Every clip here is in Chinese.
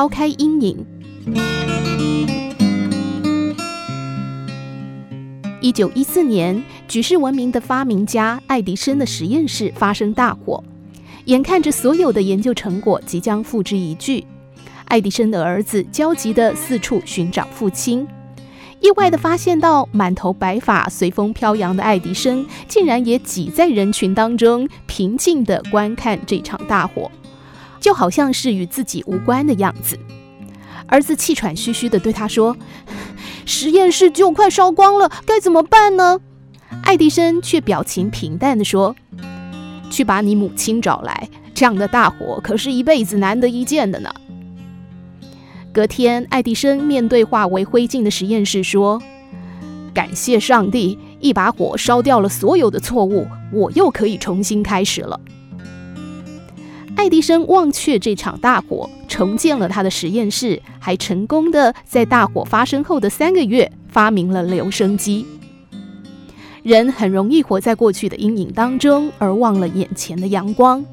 抛开阴影。一九一四年，举世闻名的发明家爱迪生的实验室发生大火，眼看着所有的研究成果即将付之一炬，爱迪生的儿子焦急地四处寻找父亲，意外地发现到满头白发、随风飘扬的爱迪生，竟然也挤在人群当中，平静地观看这场大火，就好像是与自己无关的样子。儿子气喘吁吁地对他说：“实验室就快烧光了，该怎么办呢？”爱迪生却表情平淡地说：“去把你母亲找来，这样的大火可是一辈子难得一见的呢。”隔天，爱迪生面对化为灰烬的实验室说：“感谢上帝，一把火烧掉了所有的错误，我又可以重新开始了。”爱迪生忘却这场大火，重建了他的实验室，还成功的在大火发生后的三个月发明了留声机。人很容易活在过去的阴影当中，而忘了眼前的阳光。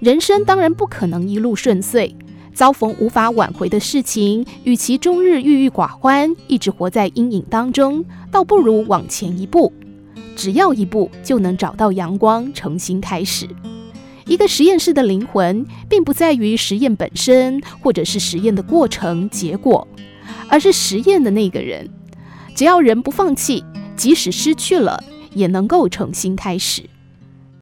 人生当然不可能一路顺遂，遭逢无法挽回的事情，与其终日郁郁寡欢，一直活在阴影当中，倒不如往前一步，只要一步就能找到阳光，重新开始。一个实验室的灵魂，并不在于实验本身，或者是实验的过程、结果，而是实验的那个人。只要人不放弃，即使失去了，也能够重新开始。